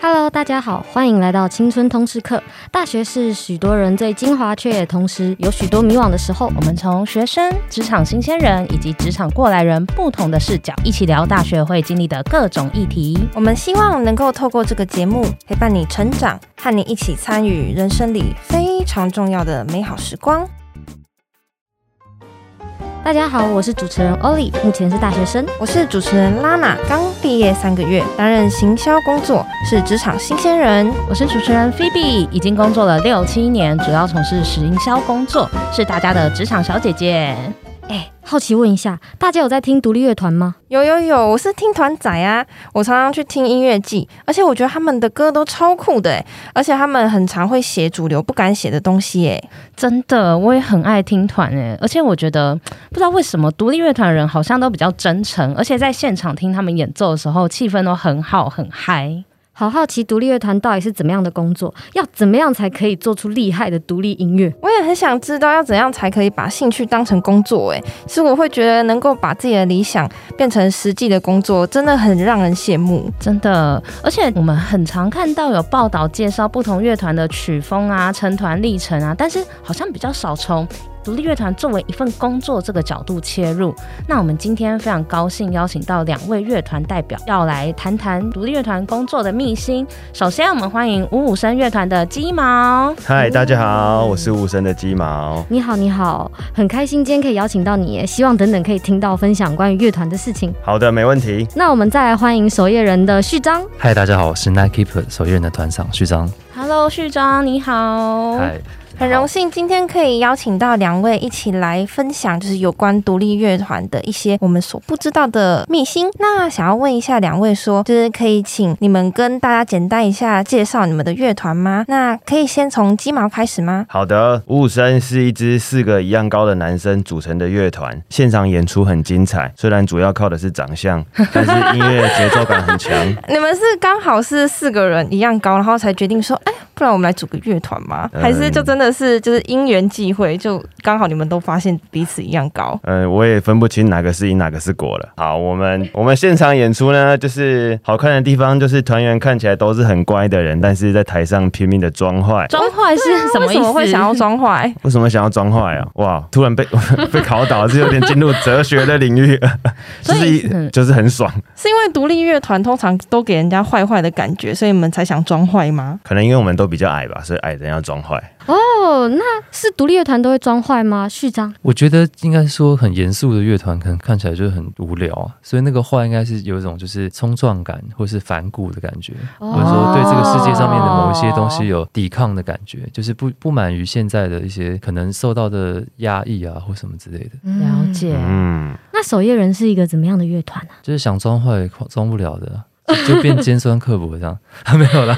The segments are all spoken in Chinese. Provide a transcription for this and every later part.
Hello，大家好，欢迎来到青春通识课。大学是许多人最精华，却也同时有许多迷惘的时候。我们从学生、职场新鲜人以及职场过来人不同的视角，一起聊大学会经历的各种议题。我们希望能够透过这个节目，陪伴你成长，和你一起参与人生里非常重要的美好时光。大家好，我是主持人 Ollie，目前是大学生。我是主持人 Lana，刚毕业三个月，担任行销工作，是职场新鲜人。我是主持人 Phoebe，已经工作了六七年，主要从事行销工作，是大家的职场小姐姐。哎，好奇问一下，大家有在听独立乐团吗？有有有，我是听团仔啊，我常常去听音乐季，而且我觉得他们的歌都超酷的，而且他们很常会写主流不敢写的东西，哎，真的，我也很爱听团哎，而且我觉得不知道为什么独立乐团的人好像都比较真诚，而且在现场听他们演奏的时候，气氛都很好，很嗨。好好奇独立乐团到底是怎么样的工作？要怎么样才可以做出厉害的独立音乐？我也很想知道要怎样才可以把兴趣当成工作。哎，其实我会觉得能够把自己的理想变成实际的工作，真的很让人羡慕。真的，而且我们很常看到有报道介绍不同乐团的曲风啊、成团历程啊，但是好像比较少从。独立乐团作为一份工作这个角度切入，那我们今天非常高兴邀请到两位乐团代表，要来谈谈独立乐团工作的秘辛。首先，我们欢迎五五声乐团的鸡毛。嗨，大家好，我是五五声的鸡毛。你好，你好，很开心今天可以邀请到你，希望等等可以听到分享关于乐团的事情。好的，没问题。那我们再来欢迎守夜人的序章。嗨，大家好，我是 Night Keeper 守夜人的团长序章。Hello，序章，你好。嗨。很荣幸今天可以邀请到两位一起来分享，就是有关独立乐团的一些我们所不知道的秘辛。那想要问一下两位说，就是可以请你们跟大家简单一下介绍你们的乐团吗？那可以先从鸡毛开始吗？好的，五五声是一支四个一样高的男生组成的乐团，现场演出很精彩。虽然主要靠的是长相，但是音乐节奏感很强。你们是刚好是四个人一样高，然后才决定说，哎，不然我们来组个乐团吗？还是就真的？是，就是因缘际会，就刚好你们都发现彼此一样高。嗯，我也分不清哪个是因，哪个是果了。好，我们 我们现场演出呢，就是好看的地方，就是团员看起来都是很乖的人，但是在台上拼命的装坏。装坏是什么意思？为什么会想要装坏？为什么想要装坏啊？哇，突然被 被考倒，是有点进入哲学的领域，就是就是很爽。是因为独立乐团通常都给人家坏坏的感觉，所以你们才想装坏吗？可能因为我们都比较矮吧，所以矮人要装坏。哦，那是独立乐团都会装坏吗？序章，我觉得应该说很严肃的乐团，可能看起来就是很无聊啊，所以那个坏应该是有一种就是冲撞感，或是反骨的感觉，哦、或者说对这个世界上面的某一些东西有抵抗的感觉，就是不不满于现在的一些可能受到的压抑啊，或什么之类的。了解。嗯，那守夜人是一个怎么样的乐团啊？就是想装坏装不了的。就变尖酸刻薄这样，没有了，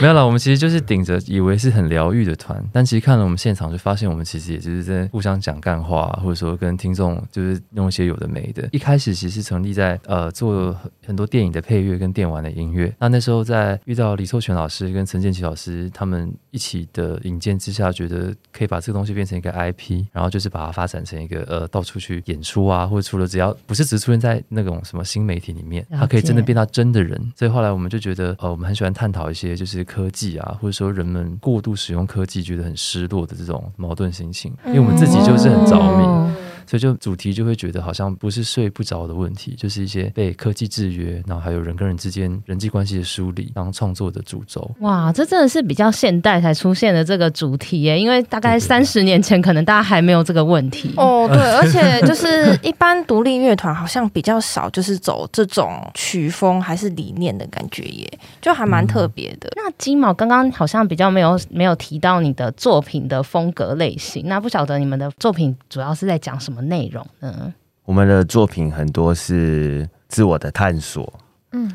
没有啦。我们其实就是顶着以为是很疗愈的团，但其实看了我们现场就发现，我们其实也就是在互相讲干话，或者说跟听众就是弄一些有的没的。一开始其实成立在呃做很多电影的配乐跟电玩的音乐。那那时候在遇到李寿全老师跟陈建奇老师他们一起的引荐之下，觉得可以把这个东西变成一个 IP，然后就是把它发展成一个呃到处去演出啊，或者除了只要不是只出现在那种什么新媒体里面，它可以真的变到。真的人，所以后来我们就觉得，呃，我们很喜欢探讨一些就是科技啊，或者说人们过度使用科技觉得很失落的这种矛盾心情，因为我们自己就是很着迷。所以就主题就会觉得好像不是睡不着的问题，就是一些被科技制约，然后还有人跟人之间人际关系的梳理，当创作的主轴。哇，这真的是比较现代才出现的这个主题耶，因为大概三十年前可能大家还没有这个问题。哦，对，而且就是一般独立乐团好像比较少，就是走这种曲风还是理念的感觉耶，就还蛮特别的。嗯、那金毛刚刚好像比较没有没有提到你的作品的风格类型，那不晓得你们的作品主要是在讲什么？内容，呢，我们的作品很多是自我的探索，嗯，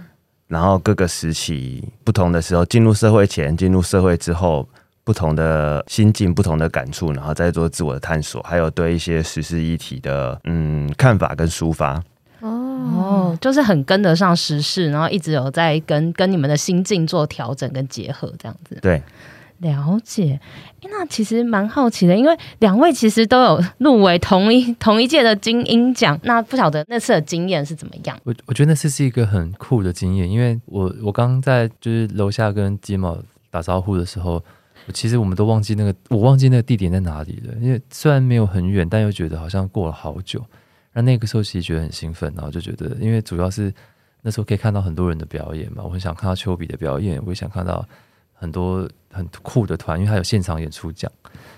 然后各个时期不同的时候，进入社会前、进入社会之后，不同的心境、不同的感触，然后再做自我的探索，还有对一些时事议题的嗯看法跟抒发。哦，就是很跟得上时事，然后一直有在跟跟你们的心境做调整跟结合，这样子。对。了解，那其实蛮好奇的，因为两位其实都有入围同一 同一届的金鹰奖，那不晓得那次的经验是怎么样？我我觉得那次是一个很酷的经验，因为我我刚在就是楼下跟金毛打招呼的时候，其实我们都忘记那个我忘记那个地点在哪里了，因为虽然没有很远，但又觉得好像过了好久。那那个时候其实觉得很兴奋，然后就觉得，因为主要是那时候可以看到很多人的表演嘛，我很想看到丘比的表演，我也想看到。很多很酷的团，因为他有现场演出奖。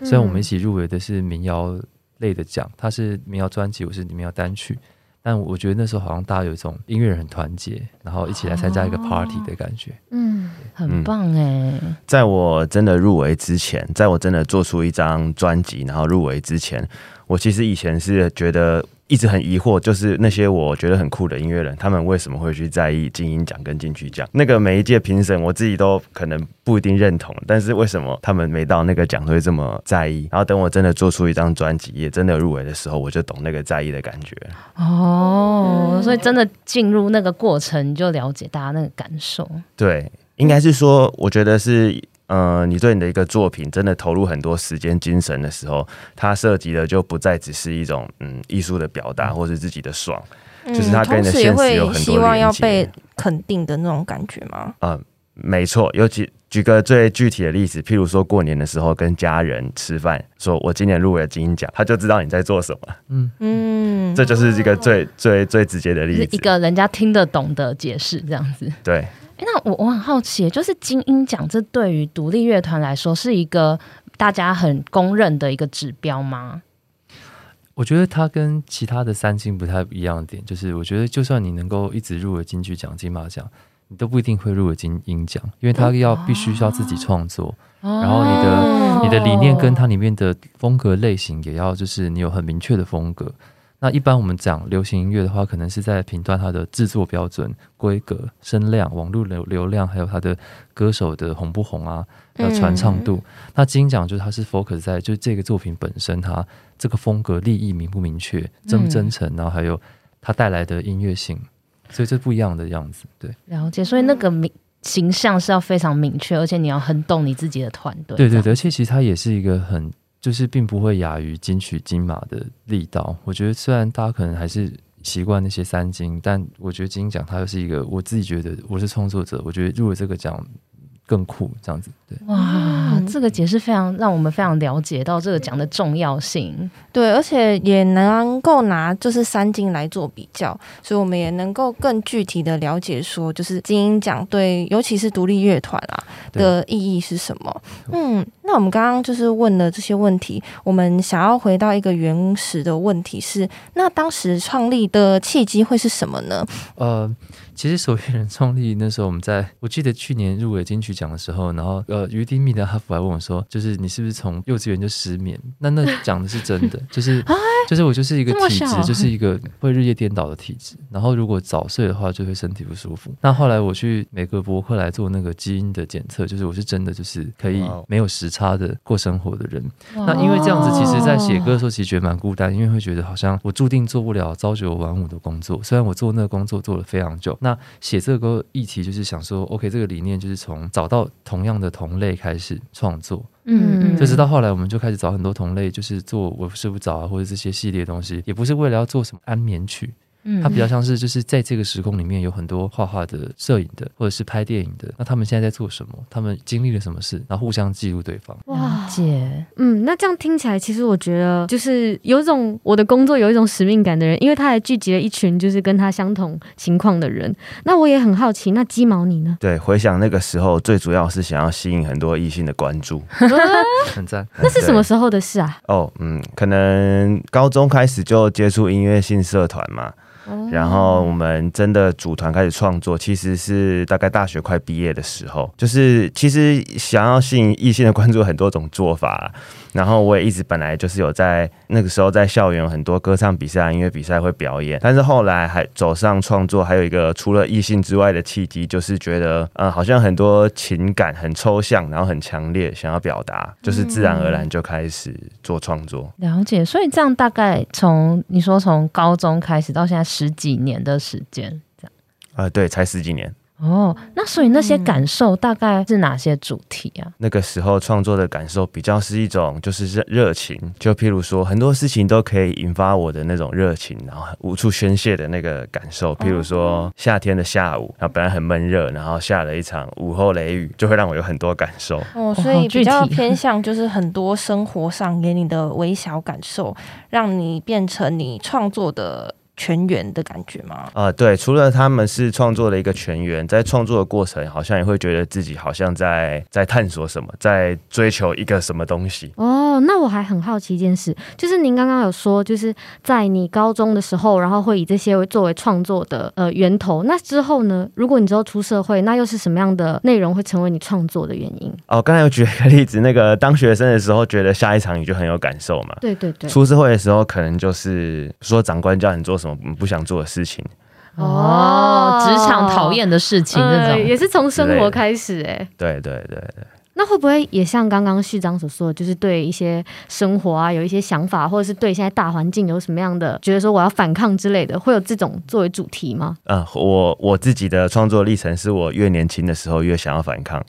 虽然我们一起入围的是民谣类的奖，他是民谣专辑，我是民谣单曲，但我觉得那时候好像大家有一种音乐人很团结，然后一起来参加一个 party 的感觉。嗯，很棒哎！在我真的入围之前，在我真的做出一张专辑，然后入围之前，我其实以前是觉得。一直很疑惑，就是那些我觉得很酷的音乐人，他们为什么会去在意金鹰奖跟金曲奖？那个每一届评审，我自己都可能不一定认同，但是为什么他们没到那个奖会这么在意？然后等我真的做出一张专辑，也真的入围的时候，我就懂那个在意的感觉。哦，所以真的进入那个过程，就了解大家那个感受。对，应该是说，我觉得是。呃，你对你的一个作品真的投入很多时间精神的时候，它涉及的就不再只是一种嗯艺术的表达，或是自己的爽，嗯、就是它跟你的现实有很多。希望要被肯定的那种感觉吗？啊、呃，没错。尤其举个最具体的例子，譬如说过年的时候跟家人吃饭，说我今年入围了金鹰奖，他就知道你在做什么。嗯嗯，这就是一个最最最直接的例子，一个人家听得懂的解释，这样子。对。欸、那我我很好奇，就是金鹰奖，这对于独立乐团来说是一个大家很公认的一个指标吗？我觉得它跟其他的三金不太一样的点，就是我觉得就算你能够一直入围金曲奖、金马奖，你都不一定会入围金鹰奖，因为它要必须要自己创作，哦、然后你的、哦、你的理念跟它里面的风格类型也要就是你有很明确的风格。那一般我们讲流行音乐的话，可能是在评断它的制作标准、规格、声量、网络流流量，还有它的歌手的红不红啊，还有传唱度。嗯、那金鹰奖就是它是 focus 在就是这个作品本身，它这个风格立意明不明确、真不真诚，然后还有它带来的音乐性，所以这不一样的样子。对，了解。所以那个明形象是要非常明确，而且你要很懂你自己的团队。对对对，而且其实它也是一个很。就是并不会亚于金曲金马的力道。我觉得虽然大家可能还是习惯那些三金，但我觉得金鹰奖它又是一个，我自己觉得我是创作者，我觉得入了这个奖。更酷，这样子对。哇，这个解释非常让我们非常了解到这个奖的重要性。对，而且也能够拿就是三金来做比较，所以我们也能够更具体的了解说，就是金鹰奖对，尤其是独立乐团啊的意义是什么。嗯，那我们刚刚就是问了这些问题，我们想要回到一个原始的问题是，那当时创立的契机会是什么呢？呃。其实手艺人创立那时候，我们在我记得去年入围金曲奖的时候，然后呃，于丁密的哈佛还问我说，就是你是不是从幼稚园就失眠？那那讲的是真的，就是 就是我就是一个体质，就是一个会日夜颠倒的体质。然后如果早睡的话，就会身体不舒服。那后来我去美国伯克来做那个基因的检测，就是我是真的就是可以没有时差的过生活的人。那因为这样子，其实在写歌的时候，其实觉得蛮孤单，因为会觉得好像我注定做不了朝九晚五的工作。虽然我做那个工作做了非常久。那写这个议题就是想说，OK，这个理念就是从找到同样的同类开始创作，嗯，就直到后来我们就开始找很多同类，就是做我睡不着啊，或者这些系列东西，也不是为了要做什么安眠曲。它比较像是，就是在这个时空里面有很多画画的、摄影的，或者是拍电影的。那他们现在在做什么？他们经历了什么事？然后互相记录对方。哇，姐，嗯，那这样听起来，其实我觉得就是有一种我的工作有一种使命感的人，因为他还聚集了一群就是跟他相同情况的人。那我也很好奇，那鸡毛你呢？对，回想那个时候，最主要是想要吸引很多异性的关注，很赞。那是什么时候的事啊？哦，嗯，可能高中开始就接触音乐性社团嘛。然后我们真的组团开始创作，其实是大概大学快毕业的时候。就是其实想要吸引异性的关注，很多种做法。然后我也一直本来就是有在那个时候在校园很多歌唱比赛、音乐比赛会表演，但是后来还走上创作，还有一个除了异性之外的契机，就是觉得呃好像很多情感很抽象，然后很强烈，想要表达，就是自然而然就开始做创作。嗯，了解，所以这样大概从你说从高中开始到现在十几年的时间，这样。呃，对，才十几年。哦，那所以那些感受大概是哪些主题啊？那个时候创作的感受比较是一种就是热热情，就譬如说很多事情都可以引发我的那种热情，然后无处宣泄的那个感受。譬如说夏天的下午，然后本来很闷热，然后下了一场午后雷雨，就会让我有很多感受。哦，所以比较偏向就是很多生活上给你的微小感受，让你变成你创作的。全员的感觉吗？啊、呃，对，除了他们是创作的一个全员，在创作的过程，好像也会觉得自己好像在在探索什么，在追求一个什么东西。哦，那我还很好奇一件事，就是您刚刚有说，就是在你高中的时候，然后会以这些为作为创作的呃源头。那之后呢？如果你之后出社会，那又是什么样的内容会成为你创作的原因？哦，刚才有举了一个例子，那个当学生的时候，觉得下一场雨就很有感受嘛。对对对。出社会的时候，可能就是说长官叫你做什么。不想做的事情。哦，职场讨厌的事情，这种、呃、也是从生活开始哎，对对对对。那会不会也像刚刚序章所说的，就是对一些生活啊有一些想法，或者是对现在大环境有什么样的觉得说我要反抗之类的，会有这种作为主题吗？啊，我我自己的创作历程是我越年轻的时候越想要反抗。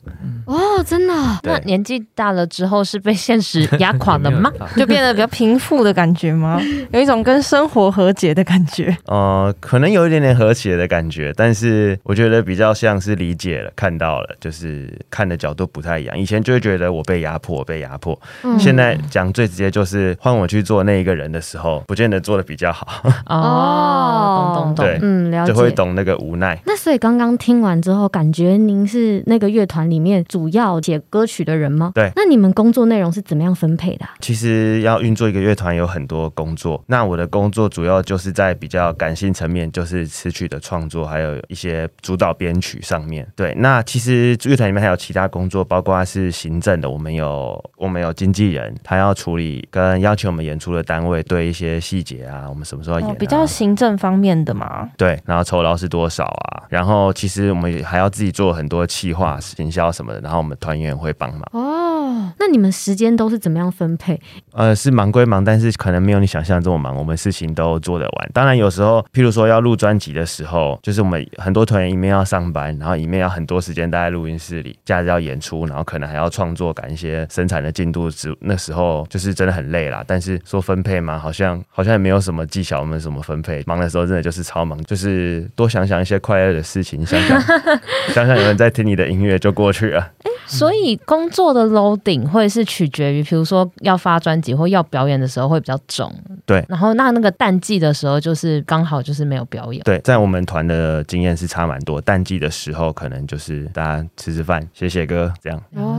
哦，真的？那年纪大了之后是被现实压垮了吗？就变得比较平复的感觉吗？有一种跟生活和解的感觉？呃，可能有一点点和谐的感觉，但是我觉得比较像是理解了，看到了，就是看的角度不太一样。以前就会觉得我被压迫，被压迫。嗯、现在讲最直接就是换我去做那一个人的时候，不见得做的比较好。哦，懂懂懂，对，嗯，了解，就会懂那个无奈。那所以刚刚听完之后，感觉您是那个乐团里面主要写歌曲的人吗？对。那你们工作内容是怎么样分配的、啊？其实要运作一个乐团有很多工作。那我的工作主要就是在比较感性层面，就是词曲的创作，还有一些主导编曲上面。对。那其实乐团里面还有其他工作，包括是。行政的，我们有我们有经纪人，他要处理跟要求我们演出的单位对一些细节啊，我们什么时候演、啊哦，比较行政方面的嘛。对，然后酬劳是多少啊？然后其实我们还要自己做很多企划、行销什么的，然后我们团员会帮忙。哦，那你们时间都是怎么样分配？呃，是忙归忙，但是可能没有你想象这么忙，我们事情都做得完。当然有时候，譬如说要录专辑的时候，就是我们很多团员一面要上班，然后一面要很多时间待在录音室里，假日要演出，然后可能还要。创作赶一些生产的进度，只那时候就是真的很累啦。但是说分配嘛，好像 好像也没有什么技巧，我们怎么分配？忙的时候真的就是超忙，就是多想想一些快乐的事情，想想 想想有人在听你的音乐就过去了。欸，所以工作的 loading 会是取决于，比如说要发专辑或要表演的时候会比较重。对，然后那那个淡季的时候就是刚好就是没有表演。对，在我们团的经验是差蛮多，淡季的时候可能就是大家吃吃饭、写写歌这样。哦。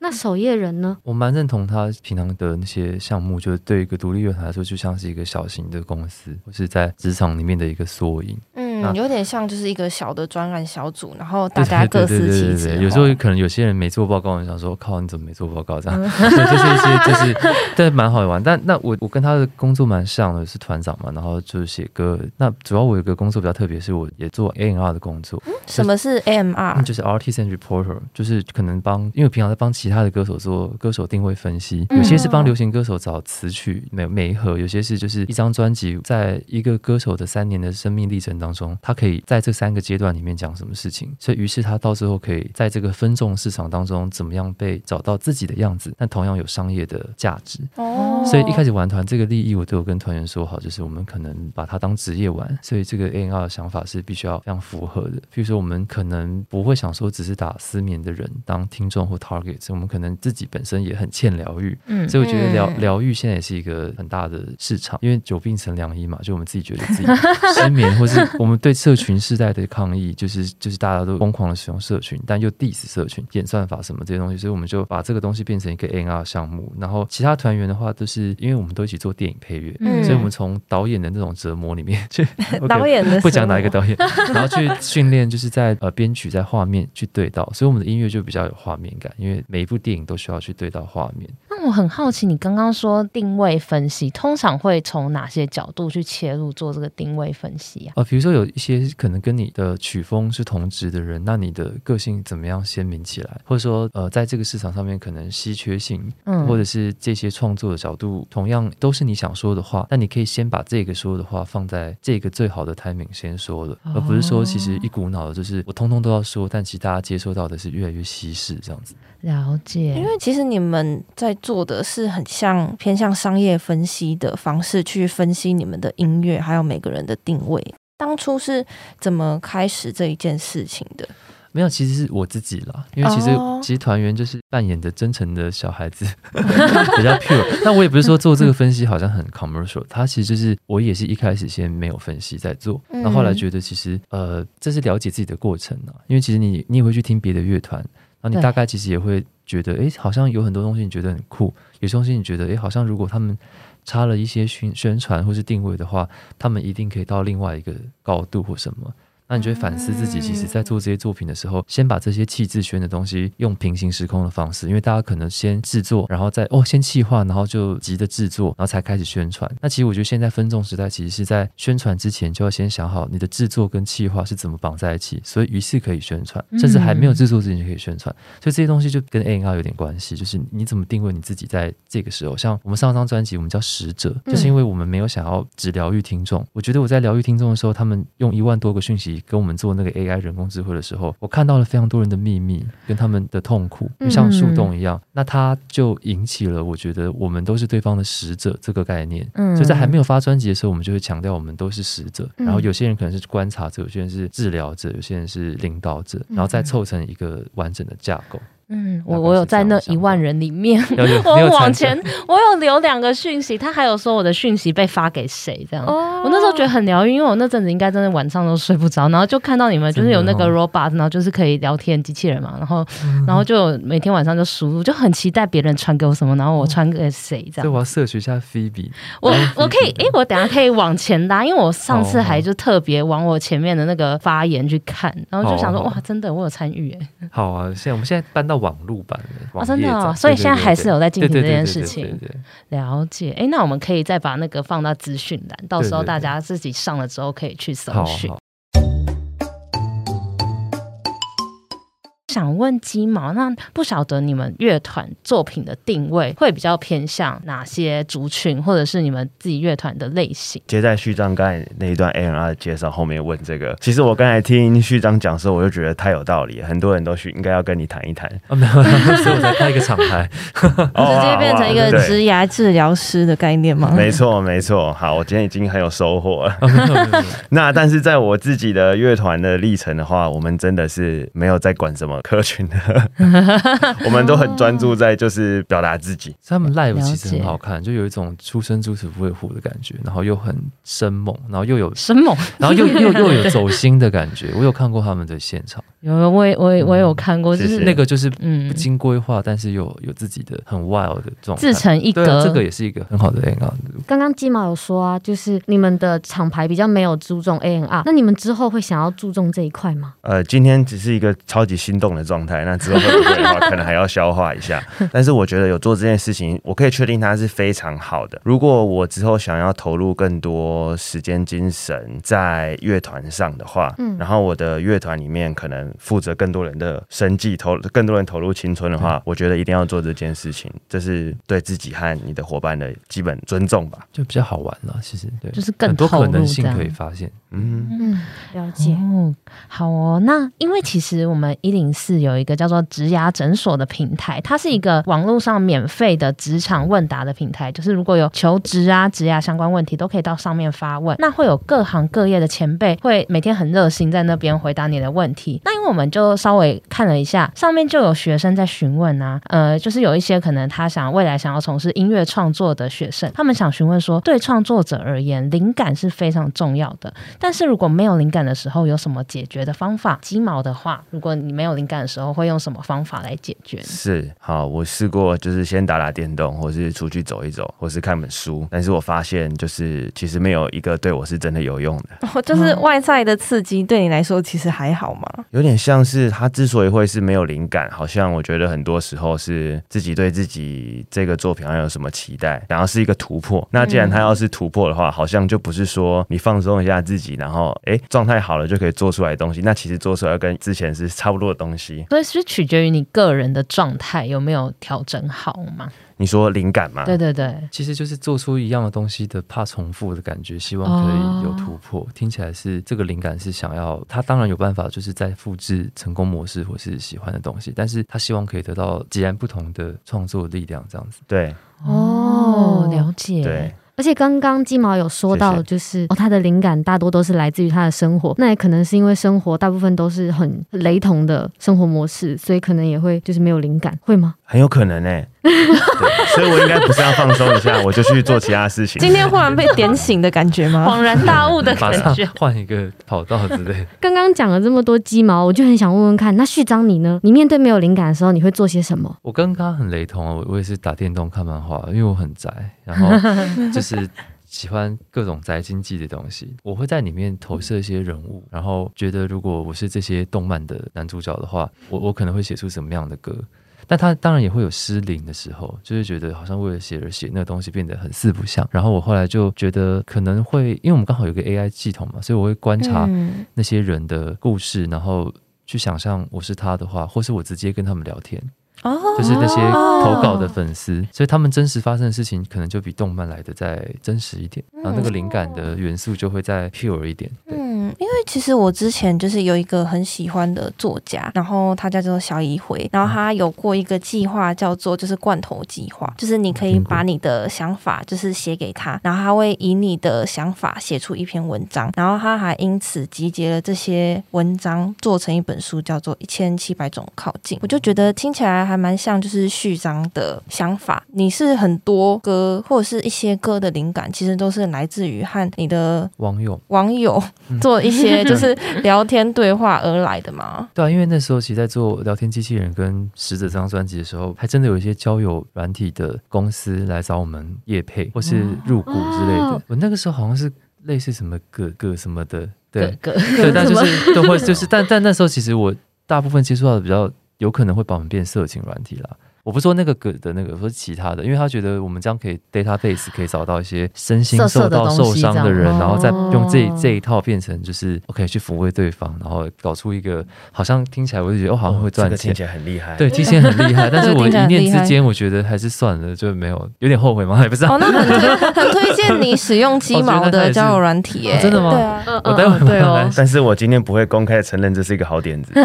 那守夜人呢？我蛮认同他平常的那些项目，就是对一个独立乐团来说，就像是一个小型的公司，或是在职场里面的一个缩影。嗯，有点像就是一个小的专案小组，然后大家各司其职。有时候可能有些人没做报告，我想说靠，你怎么没做报告这样？对，就是一些就是，但蛮好玩。但那我我跟他的工作蛮像的，是团长嘛，然后就是写歌。那主要我有个工作比较特别，是我也做 A&R 的工作。嗯，什么是 A&R？就是 Artist and Reporter，就是可能帮，因为平常在帮其他的歌手做歌手定位分析，有些是帮流行歌手找词曲每每一盒，有些是就是一张专辑，在一个歌手的三年的生命历程当中。他可以在这三个阶段里面讲什么事情，所以于是他到最后可以在这个分众市场当中怎么样被找到自己的样子，但同样有商业的价值。哦，所以一开始玩团这个利益我都有跟团员说好，就是我们可能把它当职业玩，所以这个 A N R 的想法是必须要非常符合的。比如说我们可能不会想说只是打失眠的人当听众或 target，我们可能自己本身也很欠疗愈，嗯，所以我觉得疗疗愈现在也是一个很大的市场，因为久病成良医嘛，就我们自己觉得自己失眠，或是我们。对社群时代的抗议，就是就是大家都疯狂的使用社群，但又 diss 社群演算法什么这些东西，所以我们就把这个东西变成一个 NR 项目。然后其他团员的话，都是因为我们都一起做电影配乐，嗯、所以我们从导演的那种折磨里面 去 导演的不讲哪一个导演，然后去训练，就是在呃编曲在画面去对到，所以我们的音乐就比较有画面感，因为每一部电影都需要去对到画面。那我很好奇，你刚刚说定位分析，通常会从哪些角度去切入做这个定位分析啊？呃，比如说有一些可能跟你的曲风是同质的人，那你的个性怎么样鲜明起来？或者说，呃，在这个市场上面可能稀缺性，嗯，或者是这些创作的角度，同样都是你想说的话，那你可以先把这个说的话放在这个最好的 timing 先说了，而不是说其实一股脑的就是我通通都要说，但其实大家接收到的是越来越稀释这样子。了解，因为其实你们在做的是很像偏向商业分析的方式去分析你们的音乐，还有每个人的定位。当初是怎么开始这一件事情的？没有，其实是我自己啦。因为其实、oh. 其实团员就是扮演的真诚的小孩子，比较 pure。那我也不是说做这个分析好像很 commercial，他其实就是我也是一开始先没有分析在做，那后后来觉得其实呃这是了解自己的过程啊。因为其实你你也会去听别的乐团。然后你大概其实也会觉得，哎，好像有很多东西你觉得很酷，有些东西你觉得，哎，好像如果他们插了一些宣宣传或是定位的话，他们一定可以到另外一个高度或什么。那你就会反思自己，其实，在做这些作品的时候，先把这些气质圈的东西用平行时空的方式，因为大家可能先制作，然后再哦，先企划，然后就急着制作，然后才开始宣传。那其实我觉得现在分众时代，其实是在宣传之前就要先想好你的制作跟企划是怎么绑在一起，所以于是可以宣传，甚至还没有制作之前就可以宣传。所以这些东西就跟 A&R 有点关系，就是你怎么定位你自己在这个时候。像我们上张专辑，我们叫使者，就是因为我们没有想要只疗愈听众。我觉得我在疗愈听众的时候，他们用一万多个讯息跟我们做那个。AI 人工智慧的时候，我看到了非常多人的秘密跟他们的痛苦，就像树洞一样。嗯、那它就引起了我觉得我们都是对方的使者这个概念。嗯，所以在还没有发专辑的时候，我们就会强调我们都是使者。嗯、然后有些人可能是观察者，有些人是治疗者，有些人是领导者，然后再凑成一个完整的架构。嗯，我我有在那一万人里面 我往前，我有留两个讯息，他还有说我的讯息被发给谁这样。哦，我那时候觉得很疗愈，因为我那阵子应该真的晚上都睡不着，然后就看到你们就是有那个 robot，然后就是可以聊天机器人嘛，然后 然后就每天晚上就输入，就很期待别人传给我什么，然后我传给谁这样。所以我要摄取一下 Phoebe，我我可以，哎，我等下可以往前拉，因为我上次还就特别往我前面的那个发言去看，然后就想说哇，真的我有参与哎。好啊，现在我们现在搬到网络版的。哦，真的哦，所以现在还是有在进行这件事情。了解，哎，那我们可以再把那个放到资讯栏，到时候大家自己上了之后可以去搜寻。想问鸡毛，那不晓得你们乐团作品的定位会比较偏向哪些族群，或者是你们自己乐团的类型？接在序章刚才那一段 A&R 的介绍后面问这个，其实我刚才听序章讲的时候，我就觉得太有道理，很多人都需应该要跟你谈一谈。啊，没有，所以我才开一个厂牌，直接变成一个职涯治疗师的概念吗？没错，没错。好，我今天已经很有收获了。那但是在我自己的乐团的历程的话，我们真的是没有在管什么。客群的，我们都很专注在就是表达自己。他们 live 其实很好看，就有一种初生猪死不会虎的感觉，然后又很生猛，然后又有生猛，然后又又又有走心的感觉。我有看过他们的现场，有我也我也我也有看过，就是那个就是嗯不经规划，但是又有自己的很 wild 的状态，自成一格。这个也是一个很好的 A&R。刚刚鸡毛有说啊，就是你们的厂牌比较没有注重 A N R，那你们之后会想要注重这一块吗？呃，今天只是一个超级心动。的状态，那之后会不会的话，可能还要消化一下。但是我觉得有做这件事情，我可以确定它是非常好的。如果我之后想要投入更多时间精神在乐团上的话，嗯，然后我的乐团里面可能负责更多人的生计，投更多人投入青春的话，我觉得一定要做这件事情，这是对自己和你的伙伴的基本尊重吧，就比较好玩了。其实对，就是更多可能性可以发现。嗯嗯，了解。哦，好哦。那因为其实我们一零四有一个叫做职涯诊所的平台，它是一个网络上免费的职场问答的平台，就是如果有求职啊、职涯相关问题，都可以到上面发问。那会有各行各业的前辈会每天很热心在那边回答你的问题。那因为我们就稍微看了一下，上面就有学生在询问啊，呃，就是有一些可能他想未来想要从事音乐创作的学生，他们想询问说，对创作者而言，灵感是非常重要的。但是如果没有灵感的时候，有什么解决的方法？鸡毛的话，如果你没有灵感的时候，会用什么方法来解决？是好，我试过，就是先打打电动，或是出去走一走，或是看本书。但是我发现，就是其实没有一个对我是真的有用的。就是外在的刺激对你来说其实还好吗？有点点像是他之所以会是没有灵感，好像我觉得很多时候是自己对自己这个作品好像有什么期待，然后是一个突破。那既然他要是突破的话，好像就不是说你放松一下自己，然后哎状态好了就可以做出来的东西。那其实做出来跟之前是差不多的东西。所以是取决于你个人的状态有没有调整好吗？你说灵感吗？对对对，其实就是做出一样的东西的怕重复的感觉，希望可以有突破。哦、听起来是这个灵感是想要他当然有办法，就是在复制成功模式或是喜欢的东西，但是他希望可以得到截然不同的创作力量，这样子。对，哦，了解。对。而且刚刚鸡毛有说到，就是谢谢哦，他的灵感大多都是来自于他的生活，那也可能是因为生活大部分都是很雷同的生活模式，所以可能也会就是没有灵感，会吗？很有可能诶、欸。所以我应该不是要放松一下，我就去做其他事情。今天忽然被点醒的感觉吗？恍然大悟的感觉，换一个跑道之类的。刚刚讲了这么多鸡毛，我就很想问问看，那序章你呢？你面对没有灵感的时候，你会做些什么？我跟刚刚很雷同啊，我也是打电动、看漫画，因为我很宅，然后 就是喜欢各种宅经济的东西。我会在里面投射一些人物，然后觉得如果我是这些动漫的男主角的话，我我可能会写出什么样的歌。但他当然也会有失灵的时候，就是觉得好像为了写而写，那个东西变得很四不像。然后我后来就觉得可能会，因为我们刚好有个 AI 系统嘛，所以我会观察那些人的故事，然后去想象我是他的话，或是我直接跟他们聊天，就是那些投稿的粉丝，所以他们真实发生的事情可能就比动漫来的再真实一点，然后那个灵感的元素就会再 pure 一点。对。因为其实我之前就是有一个很喜欢的作家，然后他叫做小一回，然后他有过一个计划叫做就是罐头计划，就是你可以把你的想法就是写给他，然后他会以你的想法写出一篇文章，然后他还因此集结了这些文章做成一本书，叫做《一千七百种靠近》。我就觉得听起来还蛮像就是序章的想法。你是很多歌或者是一些歌的灵感，其实都是来自于和你的网友网友做。一些 就是聊天对话而来的嘛？对啊，因为那时候其实在做聊天机器人跟使者这张专辑的时候，还真的有一些交友软体的公司来找我们业配或是入股之类的。哦、我那个时候好像是类似什么哥哥什么的，对，哥对，但就是都会就是，但但那时候其实我大部分接触到的比较有可能会把我们变色情软体啦。我不说那个歌的那个，说其他的，因为他觉得我们这样可以 database 可以找到一些身心受到受伤的人，然后再用这这一套变成就是 OK 去抚慰对方，然后搞出一个好像听起来我就觉得哦好像会赚钱，这个、听起来很厉害，对，听起来很厉害。但是我一念之间，我觉得还是算了，就没有有点后悔吗？也不知道。哦，那很很推荐你使用鸡毛的交友软体，哎、哦，真的吗？对啊，我待会儿来。但是我今天不会公开承认这是一个好点子。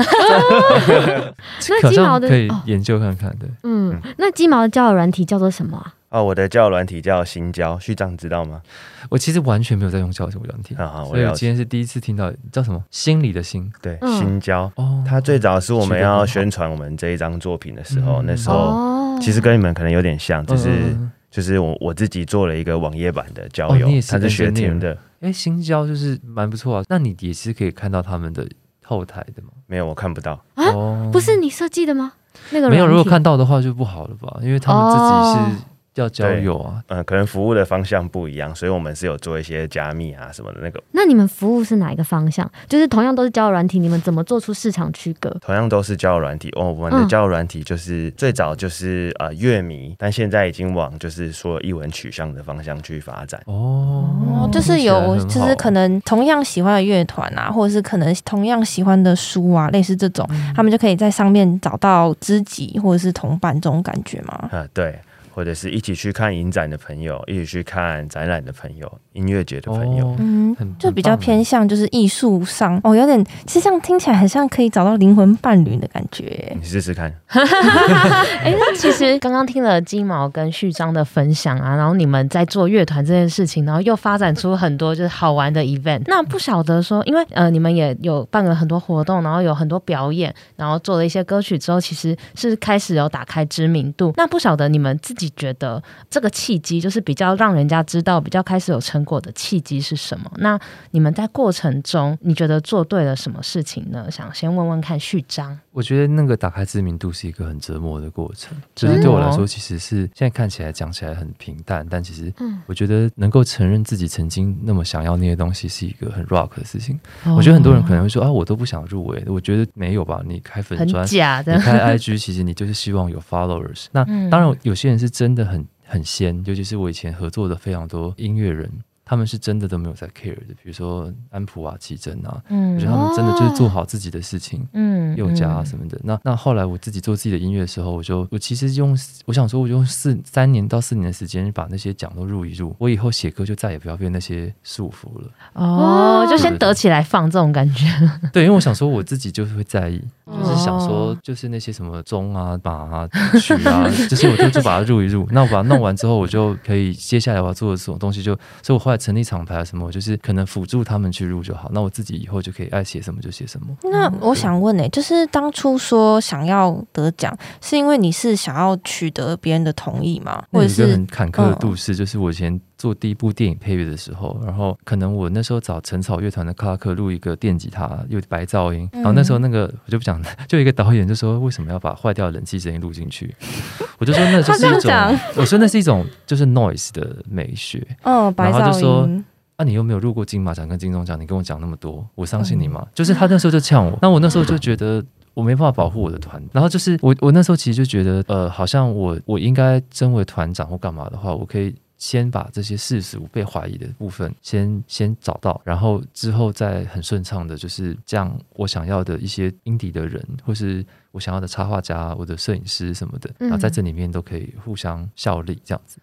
那鸡毛的可以研究看看的，嗯，那鸡。毛的交友软体叫做什么啊？哦，我的交友软体叫新交，序章知道吗？我其实完全没有在用交友软体啊，所以我今天是第一次听到叫什么心理的心，对，新交。哦，它最早是我们要宣传我们这一张作品的时候，那时候其实跟你们可能有点像，就是就是我我自己做了一个网页版的交友，它是学听的。哎，新交就是蛮不错啊，那你也是可以看到他们的后台的吗？没有，我看不到啊，不是你设计的吗？那个没有，如果看到的话就不好了吧？因为他们自己是。要交友啊，嗯，可能服务的方向不一样，所以我们是有做一些加密啊什么的那个。那你们服务是哪一个方向？就是同样都是交友软体，你们怎么做出市场区隔？同样都是交友软体哦，我们的交友软体就是、嗯、最早就是呃乐迷，但现在已经往就是说一文取向的方向去发展哦，就是有就是可能同样喜欢的乐团啊，或者是可能同样喜欢的书啊，类似这种，嗯、他们就可以在上面找到知己或者是同伴这种感觉吗？嗯，对。或者是一起去看影展的朋友，一起去看展览的朋友，音乐节的朋友，嗯，就比较偏向就是艺术上哦，有点其实这样听起来很像可以找到灵魂伴侣的感觉。你试试看。哎、欸，那其实刚刚听了金毛跟序章的分享啊，然后你们在做乐团这件事情，然后又发展出很多就是好玩的 event。那不晓得说，因为呃你们也有办了很多活动，然后有很多表演，然后做了一些歌曲之后，其实是开始有打开知名度。那不晓得你们自己。己觉得这个契机，就是比较让人家知道比较开始有成果的契机是什么？那你们在过程中，你觉得做对了什么事情呢？想先问问看序章。我觉得那个打开知名度是一个很折磨的过程，就是对我来说，其实是现在看起来讲起来很平淡，但其实我觉得能够承认自己曾经那么想要那些东西，是一个很 rock 的事情。我觉得很多人可能会说啊，我都不想入围，我觉得没有吧？你开粉专，假的，你开 IG，其实你就是希望有 followers。那当然，有些人是真的很很仙，尤其是我以前合作的非常多音乐人。他们是真的都没有在 care 的，比如说安普啊、奇珍啊，嗯，我觉得他们真的就是做好自己的事情，嗯，宥嘉啊什么的。那那后来我自己做自己的音乐的时候，我就我其实用我想说，我用四三年到四年的时间把那些奖都入一入，我以后写歌就再也不要被那些束缚了。哦，就先得起来放这种感觉。对，因为我想说我自己就是会在意，就是想说就是那些什么钟啊、把啊、曲啊，就是我就就把它入一入。那我把它弄完之后，我就可以接下来我要做的什么东西就，所以我后来。成立厂牌啊什么，我就是可能辅助他们去录就好。那我自己以后就可以爱写什么就写什么。那我想问呢、欸，就是当初说想要得奖，是因为你是想要取得别人的同意吗？或者是一个很坎坷的故事，就是我以前做第一部电影配乐的时候，然后可能我那时候找陈草乐团的克拉克录一个电吉他，有白噪音，然后那时候那个我就不讲，就一个导演就说为什么要把坏掉的冷气声音录进去？我就说那就是一种，我说那是一种就是 noise 的美学。哦，白噪音。说，啊，你又没有入过金马奖跟金钟奖，你跟我讲那么多，我相信你吗？就是他那时候就呛我，那我那时候就觉得我没办法保护我的团，然后就是我我那时候其实就觉得，呃，好像我我应该身为团长或干嘛的话，我可以先把这些事实被怀疑的部分先先找到，然后之后再很顺畅的，就是这样我想要的一些音底的人，或是我想要的插画家、我的摄影师什么的，然后在这里面都可以互相效力，这样子。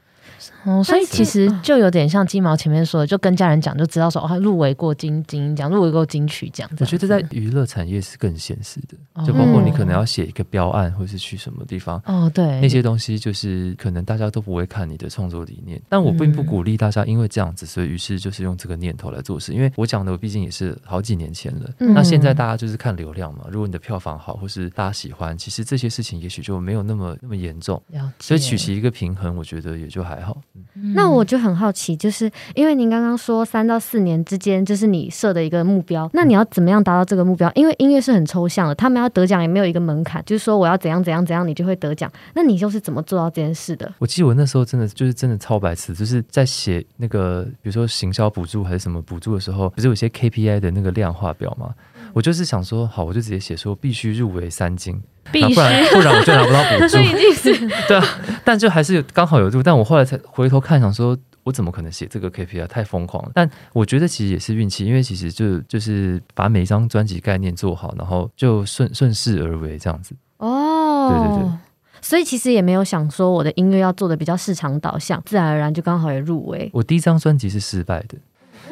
哦，所以其实就有点像鸡毛前面说的，就跟家人讲，就知道说哦，他入围过金金奖，入围过金曲奖。我觉得在娱乐产业是更现实的，就包括你可能要写一个标案，或是去什么地方哦，对，那些东西就是可能大家都不会看你的创作理念。但我并不鼓励大家因为这样子，所以于是就是用这个念头来做事。因为我讲的，我毕竟也是好几年前了。那现在大家就是看流量嘛，如果你的票房好，或是大家喜欢，其实这些事情也许就没有那么那么严重。所以取其一个平衡，我觉得也就还好。那我就很好奇，就是因为您刚刚说三到四年之间，就是你设的一个目标，那你要怎么样达到这个目标？因为音乐是很抽象的，他们要得奖也没有一个门槛，就是说我要怎样怎样怎样，你就会得奖。那你又是怎么做到这件事的？我记得我那时候真的就是真的超白痴，就是在写那个比如说行销补助还是什么补助的时候，不是有些 KPI 的那个量化表吗？我就是想说，好，我就直接写说必须入围三金，必须，不然不然我就拿不到补 助。对啊，但就还是刚好有入。但我后来才回头看，想说我怎么可能写这个 KPI 太疯狂了？但我觉得其实也是运气，因为其实就就是把每一张专辑概念做好，然后就顺顺势而为这样子。哦，对对对，所以其实也没有想说我的音乐要做的比较市场导向，自然而然就刚好也入围。我第一张专辑是失败的，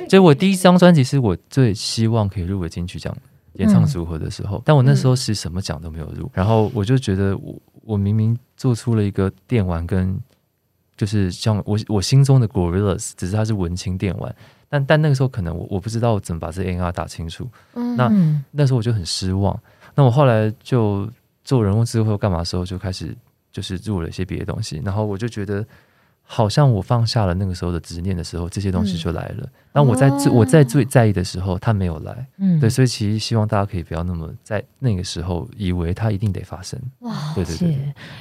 所以我第一张专辑是我最希望可以入围金曲奖的。演唱组合的时候，但我那时候是什么奖都没有入，然后我就觉得我我明明做出了一个电玩，跟就是像我我心中的 Gorillas，只是它是文青电玩，但但那个时候可能我我不知道怎么把这 A&R 打清楚，那那时候我就很失望。那我后来就做人工智慧干嘛的时候，就开始就是入了一些别的东西，然后我就觉得。好像我放下了那个时候的执念的时候，这些东西就来了。那、嗯、我在最我在最在意的时候，它没有来。嗯，对，所以其实希望大家可以不要那么在那个时候以为它一定得发生。哇，对对对，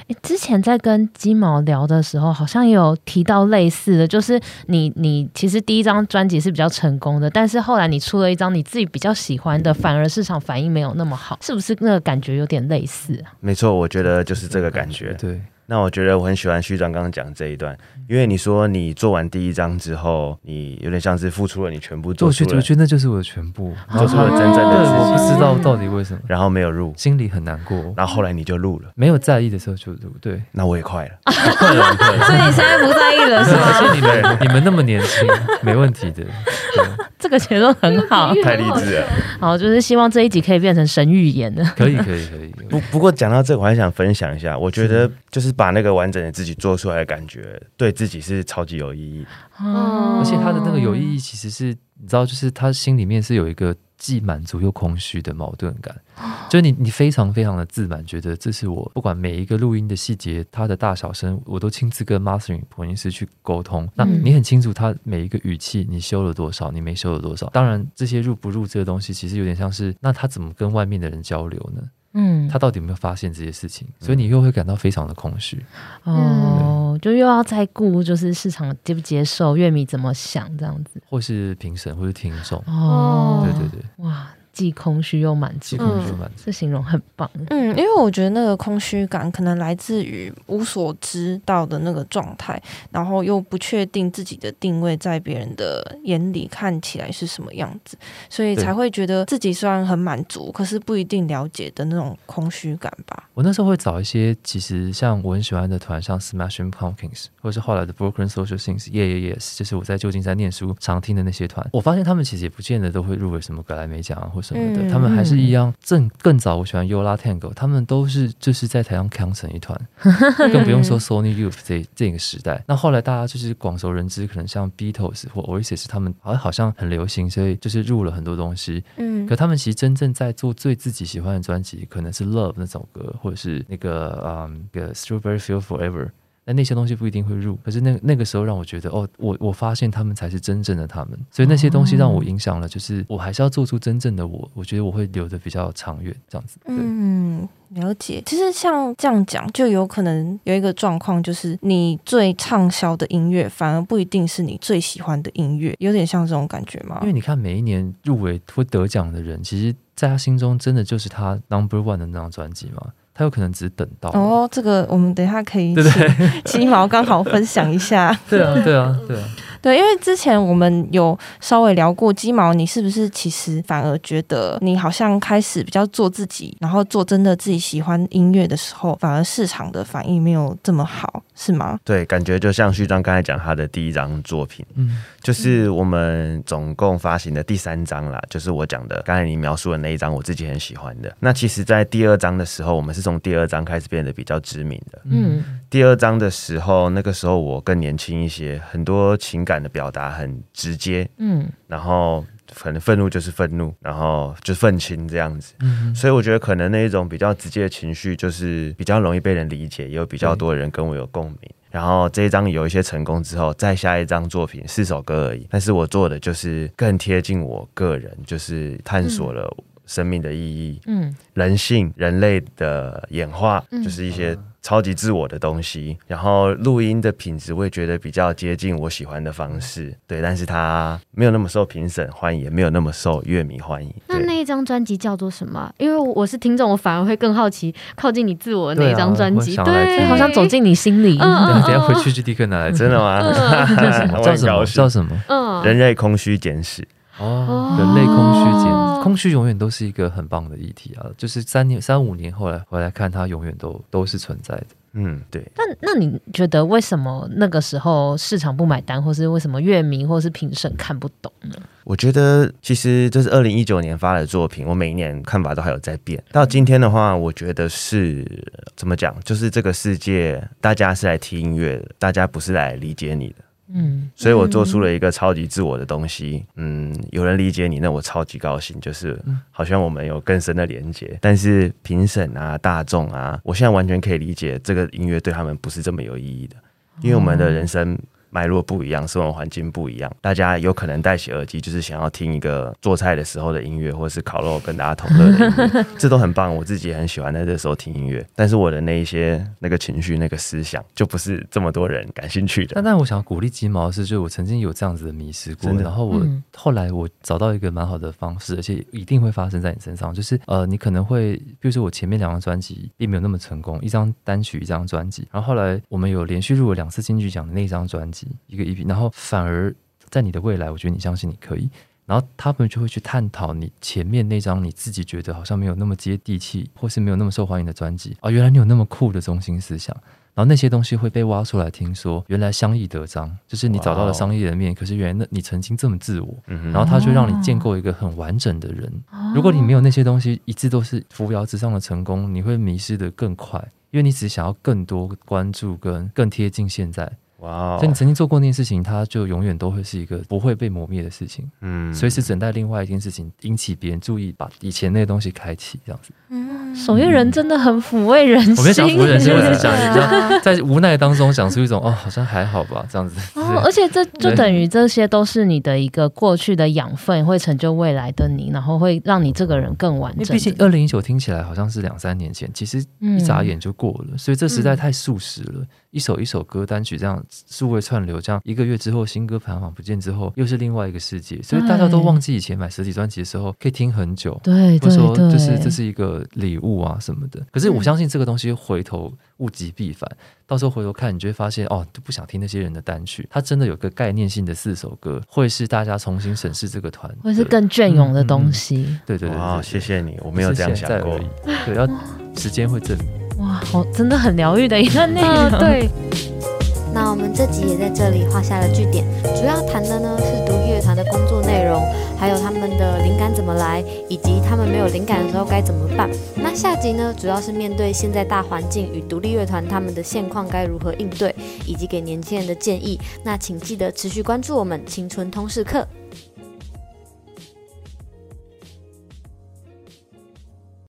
对。之前在跟鸡毛聊的时候，好像也有提到类似的，就是你你其实第一张专辑是比较成功的，但是后来你出了一张你自己比较喜欢的，反而市场反应没有那么好，是不是那个感觉有点类似啊？没错，我觉得就是这个感觉。对。那我觉得我很喜欢序章刚刚讲这一段，因为你说你做完第一章之后，你有点像是付出了你全部做出了，我觉得那就是我的全部，做出了真正的自己。我不知道到底为什么，然后没有录，心里很难过。然后后来你就录了，没有在意的时候就录。对，那我也快了，快了，快了。所以你现在不在意了是吗？而且你们你们那么年轻，没问题的。这个结论很好，太励志了。好，就是希望这一集可以变成神预言的。可以，可以，可以。不不过讲到这，我还想分享一下，我觉得就是把那个完整的自己做出来的感觉，对自己是超级有意义。哦，而且他的那个有意义，其实是你知道，就是他心里面是有一个既满足又空虚的矛盾感。就是你，你非常非常的自满，觉得这是我不管每一个录音的细节，它的大小声，我都亲自跟 mastering 混音师去沟通。那你很清楚，他每一个语气你修了多少，你没修了多少。当然，这些入不入这个东西，其实有点像是，那他怎么跟外面的人交流呢？嗯，他到底有没有发现这些事情？所以你又会感到非常的空虚。哦，就又要再顾，就是市场接不接受，乐迷怎么想这样子，或是评审，或是听众。哦，对对对，哇。既空虚又满足，空虚满足，这形容很棒。嗯，因为我觉得那个空虚感可能来自于无所知道的那个状态，然后又不确定自己的定位在别人的眼里看起来是什么样子，所以才会觉得自己虽然很满足，可是不一定了解的那种空虚感吧。我那时候会找一些其实像我很喜欢的团，像 Smashing Pumpkins，或者是后来的 Broken Social Things，Yeah Yeah Yes，就是我在旧金山念书常听的那些团。我发现他们其实也不见得都会入围什么格莱美奖啊，或什么的，嗯、他们还是一样。正更早，我喜欢 Yola Tango，他们都是就是在台上扛成一团，更不用说 Sony Youth 这这个时代。那后来大家就是广受人知，可能像 Beatles 或 Oasis，他们好像好像很流行，所以就是入了很多东西。嗯，可他们其实真正在做最自己喜欢的专辑，可能是 Love 那首歌，或者是那个嗯个 Strawberry Fields Forever。那那些东西不一定会入，可是那那个时候让我觉得，哦，我我发现他们才是真正的他们，所以那些东西让我影响了，就是我还是要做出真正的我，我觉得我会留的比较长远，这样子。嗯，了解。其实像这样讲，就有可能有一个状况，就是你最畅销的音乐，反而不一定是你最喜欢的音乐，有点像这种感觉吗？因为你看每一年入围或得奖的人，其实在他心中真的就是他 number one 的那张专辑吗？他有可能只等到哦，这个我们等一下可以请鸡毛刚好分享一下。对啊，对啊，对啊。对，因为之前我们有稍微聊过鸡毛，你是不是其实反而觉得你好像开始比较做自己，然后做真的自己喜欢音乐的时候，反而市场的反应没有这么好，是吗？对，感觉就像旭章刚才讲他的第一张作品，嗯，就是我们总共发行的第三张啦，就是我讲的刚才你描述的那一张，我自己很喜欢的。那其实，在第二张的时候，我们是从第二张开始变得比较知名的，嗯，第二张的时候，那个时候我更年轻一些，很多情感。感的表达很直接，嗯，然后可能愤怒就是愤怒，然后就愤青这样子，嗯，所以我觉得可能那一种比较直接的情绪，就是比较容易被人理解，也有比较多的人跟我有共鸣。然后这一张有一些成功之后，再下一张作品四首歌而已，但是我做的就是更贴近我个人，就是探索了生命的意义，嗯，人性、人类的演化，就是一些。超级自我的东西，然后录音的品质我也觉得比较接近我喜欢的方式，对，但是它没有那么受评审欢迎，也没有那么受乐迷欢迎。那那一张专辑叫做什么？因为我是听众，我反而会更好奇靠近你自我的那一张专辑，对，对，好像走进你心里。嗯，等下回去就立刻拿来，真的吗？叫什么？叫什么？嗯，人类空虚简史。哦，人类空虚简，空虚永远都是一个很棒的议题啊！就是三年、三五年后来回来看，它永远都都是存在的。嗯，对。那那你觉得为什么那个时候市场不买单，或是为什么乐迷或是评审看不懂呢？我觉得其实这是二零一九年发的作品，我每一年看法都还有在变。到今天的话，我觉得是怎么讲？就是这个世界，大家是来听音乐的，大家不是来理解你的。嗯，所以我做出了一个超级自我的东西。嗯，有人理解你，那我超级高兴，就是好像我们有更深的连接。但是评审啊、大众啊，我现在完全可以理解这个音乐对他们不是这么有意义的，因为我们的人生。脉络不一样，生活环境不一样，大家有可能戴起耳机，就是想要听一个做菜的时候的音乐，或者是烤肉跟大家同乐的音乐，这都很棒。我自己也很喜欢在这时候听音乐，但是我的那一些那个情绪、那个思想，就不是这么多人感兴趣的。但但我想鼓励鸡毛的是，就我曾经有这样子的迷失过，然后我、嗯、后来我找到一个蛮好的方式，而且一定会发生在你身上，就是呃，你可能会，比如说我前面两张专辑并没有那么成功，一张单曲一张专辑，然后后来我们有连续入了两次金曲奖的那张专辑，一个 EP，然后。反而在你的未来，我觉得你相信你可以，然后他们就会去探讨你前面那张你自己觉得好像没有那么接地气，或是没有那么受欢迎的专辑啊，原来你有那么酷的中心思想，然后那些东西会被挖出来，听说原来商议得彰，就是你找到了商业的面，可是原来那你曾经这么自我，然后他就让你建构一个很完整的人。如果你没有那些东西，一直都是扶摇直上的成功，你会迷失得更快，因为你只想要更多关注跟更贴近现在。哇！所以你曾经做过那件事情，它就永远都会是一个不会被磨灭的事情。嗯，随时等待另外一件事情引起别人注意，把以前那些东西开启，这样子。嗯，守夜人真的很抚慰人心。我没想抚慰人心，我只是讲，在无奈当中讲出一种哦，好像还好吧，这样子。哦，而且这就等于这些都是你的一个过去的养分，会成就未来的你，然后会让你这个人更完整。毕竟二零一九听起来好像是两三年前，其实一眨眼就过了，嗯、所以这实在太速食了。嗯、一首一首歌单曲这样数位串流，这样一个月之后新歌排行榜不见之后，又是另外一个世界。所以大家都忘记以前买实体专辑的时候可以听很久，对，或者说就是这是一个礼物啊什么的。可是我相信这个东西回头物极必反，到时候回头看，你就会发现哦，就不想听那些人的单曲。它真的有个概念性的四首歌，会是大家重新审视这个团，会是更隽永的东西。嗯嗯、对对对，好，谢谢你，我没有这样想过。对，要时间会证明。哇，好，真的很疗愈的一段内容。对，那我们这集也在这里画下了句点。主要谈的呢是独立乐团的工作内容，还有他们的灵感怎么来，以及他们没有灵感的时候该怎么办。那下集呢，主要是面对现在大环境与独立乐团他们的现况该如何应对，以及给年轻人的建议。那请记得持续关注我们青春通识课。